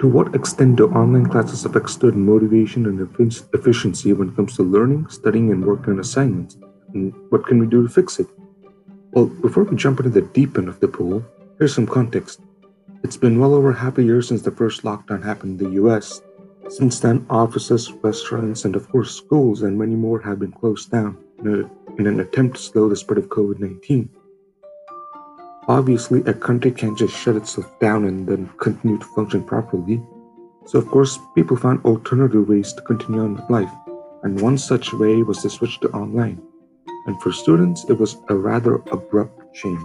To what extent do online classes affect student motivation and efficiency when it comes to learning, studying, and working on assignments? And what can we do to fix it? Well, before we jump into the deep end of the pool, here's some context. It's been well over half a year since the first lockdown happened in the US. Since then, offices, restaurants, and of course schools and many more have been closed down in, a, in an attempt to slow the spread of COVID 19. Obviously, a country can't just shut itself down and then continue to function properly. So, of course, people found alternative ways to continue on with life, and one such way was to switch to online. And for students, it was a rather abrupt change.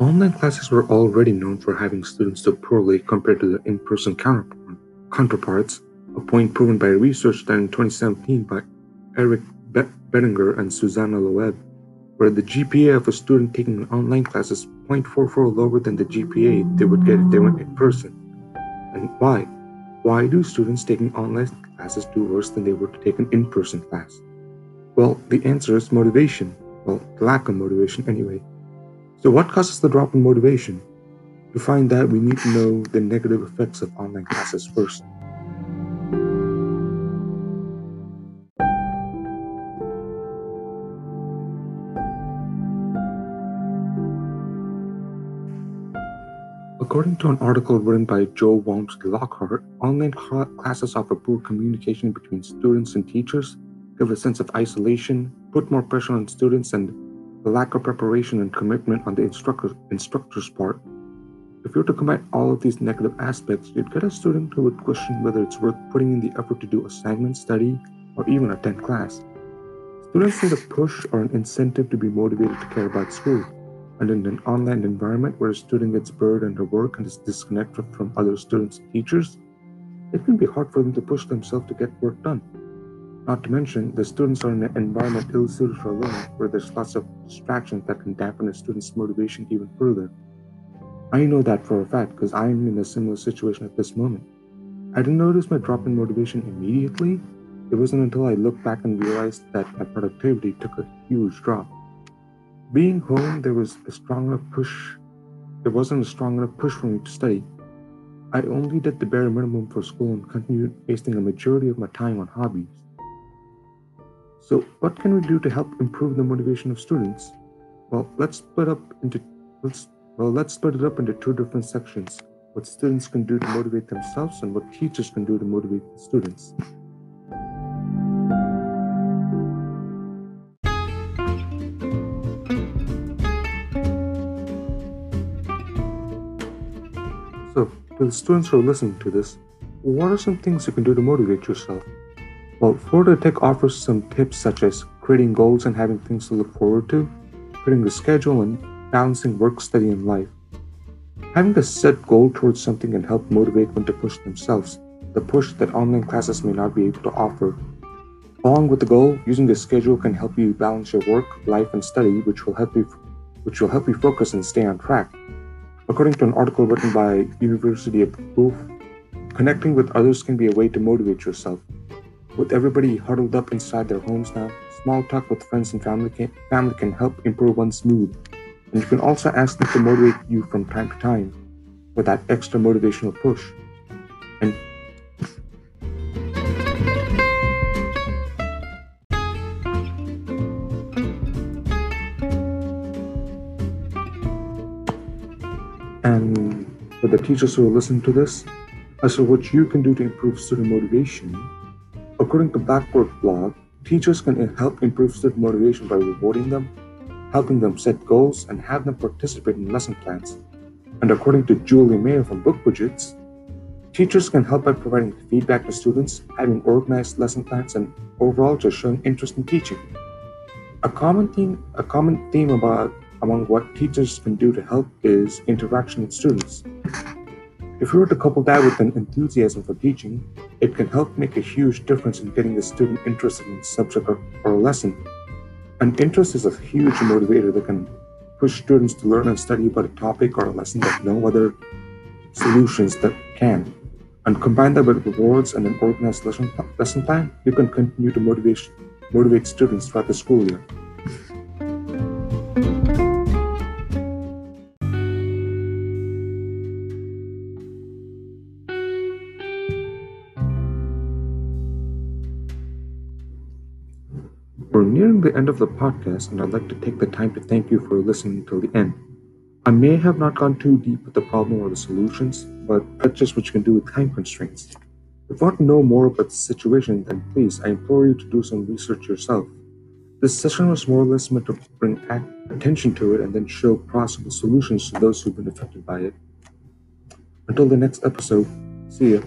Online classes were already known for having students do poorly compared to their in-person counterparts, a point proven by research done in 2017 by Eric Bettinger and Susanna Loeb, where the GPA of a student taking an online class is 0.44 lower than the GPA they would get if they went in person. And why? Why do students taking online classes do worse than they were to take an in-person class? Well, the answer is motivation. Well, lack of motivation anyway. So, what causes the drop in motivation? To find that, we need to know the negative effects of online classes first. According to an article written by Joe Walmsley Lockhart, online classes offer poor communication between students and teachers, give a sense of isolation, put more pressure on students, and the lack of preparation and commitment on the instructor, instructor's part. If you were to combine all of these negative aspects, you'd get a student who would question whether it's worth putting in the effort to do assignments, study, or even attend class. Students need a push or an incentive to be motivated to care about school. And in an online environment where a student gets buried under work and is disconnected from other students and teachers, it can be hard for them to push themselves to get work done. Not to mention, the students are in an environment ill suited for learning, where there's lots of distractions that can dampen a student's motivation even further. I know that for a fact because I'm in a similar situation at this moment. I didn't notice my drop in motivation immediately. It wasn't until I looked back and realized that my productivity took a huge drop. Being home, there was a strong enough push. There wasn't a strong enough push for me to study. I only did the bare minimum for school and continued wasting a majority of my time on hobbies. So, what can we do to help improve the motivation of students? Well, let's split up into let's well let's split it up into two different sections. What students can do to motivate themselves and what teachers can do to motivate the students. So, to the students who are listening to this, what are some things you can do to motivate yourself? Well, Florida Tech offers some tips such as creating goals and having things to look forward to, creating a schedule, and balancing work, study, and life. Having a set goal towards something can help motivate one to push themselves, the push that online classes may not be able to offer. Along with the goal, using a schedule can help you balance your work, life, and study, which will help you which will help you focus and stay on track. According to an article written by University of Guelph, connecting with others can be a way to motivate yourself. With everybody huddled up inside their homes now, small talk with friends and family can, family can help improve one's mood. And you can also ask them to motivate you from time to time for that extra motivational push. And And for the teachers who are listening to this, as for what you can do to improve student motivation, According to Blackboard blog, teachers can help improve student motivation by rewarding them, helping them set goals, and have them participate in lesson plans. And according to Julie Mayer from BookWidgets, teachers can help by providing feedback to students, having organized lesson plans, and overall just showing interest in teaching. A common theme, a common theme about among what teachers can do to help is interaction with students. If we were to couple that with an enthusiasm for teaching, it can help make a huge difference in getting the student interested in a subject or, or a lesson. An interest is a huge motivator that can push students to learn and study about a topic or a lesson that no other solutions that can. and combine that with rewards and an organized lesson, lesson plan, you can continue to motivate, motivate students throughout the school year. We're nearing the end of the podcast, and I'd like to take the time to thank you for listening till the end. I may have not gone too deep with the problem or the solutions, but that's just what you can do with time constraints. If you want to know more about the situation, then please, I implore you to do some research yourself. This session was more or less meant to bring attention to it and then show possible solutions to those who've been affected by it. Until the next episode, see ya.